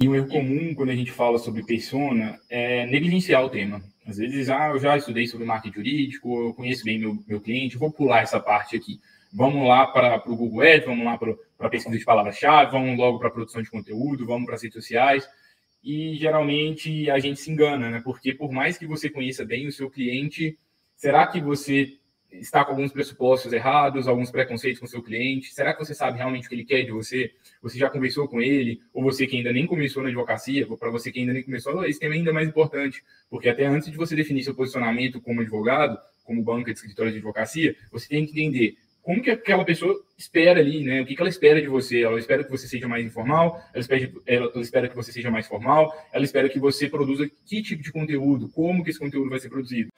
E um erro comum quando a gente fala sobre persona é negligenciar o tema. Às vezes, ah, eu já estudei sobre marketing jurídico, eu conheço bem meu, meu cliente, vou pular essa parte aqui. Vamos lá para o Google Ads, vamos lá para a pesquisa de palavra-chave, vamos logo para a produção de conteúdo, vamos para as redes sociais. E geralmente a gente se engana, né? Porque por mais que você conheça bem o seu cliente, será que você está com alguns pressupostos errados, alguns preconceitos com seu cliente? Será que você sabe realmente o que ele quer de você? Você já conversou com ele? Ou você que ainda nem começou na advocacia, para você que ainda nem começou, esse tema é ainda mais importante, porque até antes de você definir seu posicionamento como advogado, como banca de escritório de advocacia, você tem que entender como que aquela pessoa espera ali, né? O que, que ela espera de você? Ela espera que você seja mais informal, ela espera, ela espera que você seja mais formal, ela espera que você produza que tipo de conteúdo, como que esse conteúdo vai ser produzido.